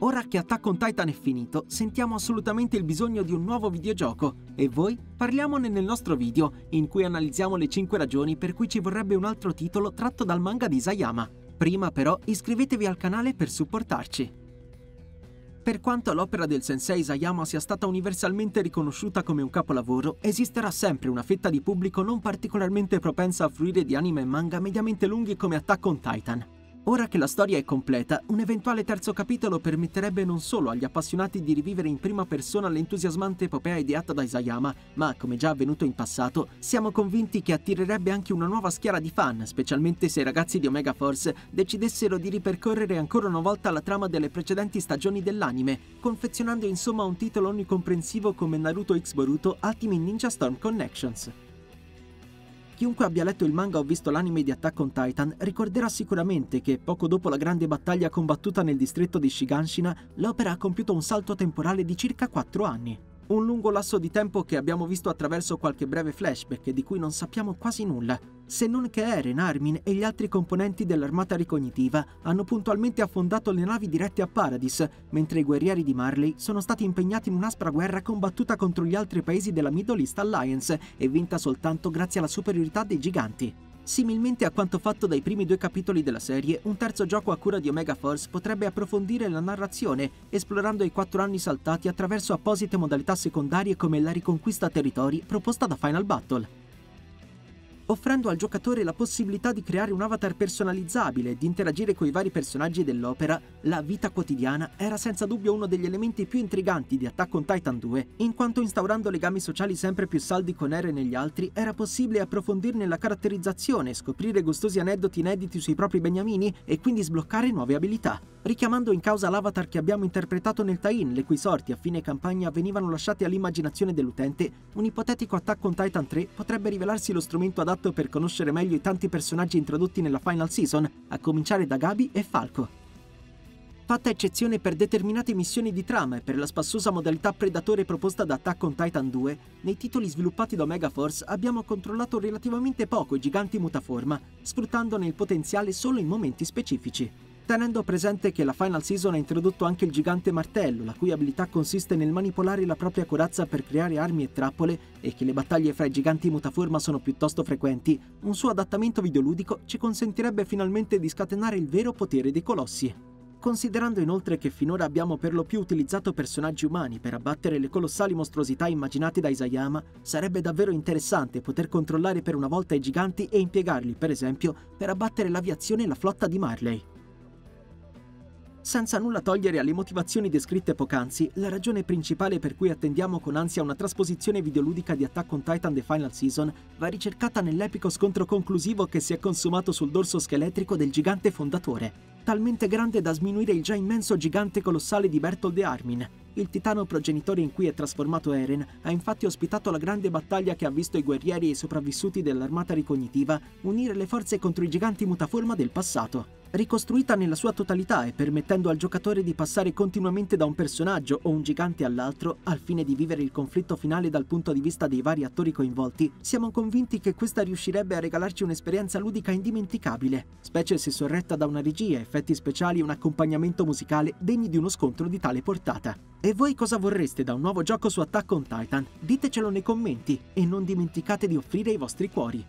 Ora che Attack on Titan è finito, sentiamo assolutamente il bisogno di un nuovo videogioco. E voi? Parliamone nel nostro video, in cui analizziamo le 5 ragioni per cui ci vorrebbe un altro titolo tratto dal manga di Isayama. Prima però iscrivetevi al canale per supportarci. Per quanto l'opera del sensei Isayama sia stata universalmente riconosciuta come un capolavoro, esisterà sempre una fetta di pubblico non particolarmente propensa a fruire di anime e manga mediamente lunghi come Attack on Titan. Ora che la storia è completa, un eventuale terzo capitolo permetterebbe non solo agli appassionati di rivivere in prima persona l'entusiasmante epopea ideata da Isayama, ma, come già avvenuto in passato, siamo convinti che attirerebbe anche una nuova schiera di fan, specialmente se i ragazzi di Omega Force decidessero di ripercorrere ancora una volta la trama delle precedenti stagioni dell'anime, confezionando insomma un titolo onnicomprensivo come Naruto X Boruto Ultimate Ninja Storm Connections. Chiunque abbia letto il manga o visto l'anime di Attack on Titan ricorderà sicuramente che poco dopo la grande battaglia combattuta nel distretto di Shiganshina, l'opera ha compiuto un salto temporale di circa 4 anni. Un lungo lasso di tempo che abbiamo visto attraverso qualche breve flashback e di cui non sappiamo quasi nulla, se non che Eren, Armin e gli altri componenti dell'armata ricognitiva hanno puntualmente affondato le navi dirette a Paradis, mentre i guerrieri di Marley sono stati impegnati in un'aspra guerra combattuta contro gli altri paesi della Middle East Alliance e vinta soltanto grazie alla superiorità dei giganti. Similmente a quanto fatto dai primi due capitoli della serie, un terzo gioco a cura di Omega Force potrebbe approfondire la narrazione, esplorando i quattro anni saltati attraverso apposite modalità secondarie come la riconquista territori proposta da Final Battle offrendo al giocatore la possibilità di creare un avatar personalizzabile e di interagire con i vari personaggi dell'opera, la vita quotidiana era senza dubbio uno degli elementi più intriganti di Attack on Titan 2, in quanto instaurando legami sociali sempre più saldi con Eren e gli altri, era possibile approfondirne la caratterizzazione, scoprire gustosi aneddoti inediti sui propri beniamini e quindi sbloccare nuove abilità richiamando in causa l'avatar che abbiamo interpretato nel tie-in, le cui sorti a fine campagna venivano lasciate all'immaginazione dell'utente, un ipotetico Attack on Titan 3 potrebbe rivelarsi lo strumento adatto per conoscere meglio i tanti personaggi introdotti nella final season, a cominciare da Gabi e Falco. Fatta eccezione per determinate missioni di trama e per la spassosa modalità predatore proposta da Attack on Titan 2, nei titoli sviluppati da Omega Force abbiamo controllato relativamente poco i giganti mutaforma, sfruttandone il potenziale solo in momenti specifici tenendo presente che la Final Season ha introdotto anche il gigante martello, la cui abilità consiste nel manipolare la propria corazza per creare armi e trappole e che le battaglie fra i giganti mutaforma sono piuttosto frequenti, un suo adattamento videoludico ci consentirebbe finalmente di scatenare il vero potere dei colossi. Considerando inoltre che finora abbiamo per lo più utilizzato personaggi umani per abbattere le colossali mostruosità immaginate da Isayama, sarebbe davvero interessante poter controllare per una volta i giganti e impiegarli, per esempio, per abbattere l'aviazione e la flotta di Marley. Senza nulla togliere alle motivazioni descritte poc'anzi, la ragione principale per cui attendiamo con ansia una trasposizione videoludica di Attack on Titan The Final Season va ricercata nell'epico scontro conclusivo che si è consumato sul dorso scheletrico del gigante fondatore, talmente grande da sminuire il già immenso gigante colossale di Bertold e Armin. Il titano progenitore in cui è trasformato Eren ha infatti ospitato la grande battaglia che ha visto i guerrieri e i sopravvissuti dell'armata ricognitiva unire le forze contro i giganti mutaforma del passato ricostruita nella sua totalità e permettendo al giocatore di passare continuamente da un personaggio o un gigante all'altro al fine di vivere il conflitto finale dal punto di vista dei vari attori coinvolti, siamo convinti che questa riuscirebbe a regalarci un'esperienza ludica indimenticabile, specie se sorretta da una regia, effetti speciali e un accompagnamento musicale degni di uno scontro di tale portata. E voi cosa vorreste da un nuovo gioco su Attack on Titan? Ditecelo nei commenti e non dimenticate di offrire i vostri cuori.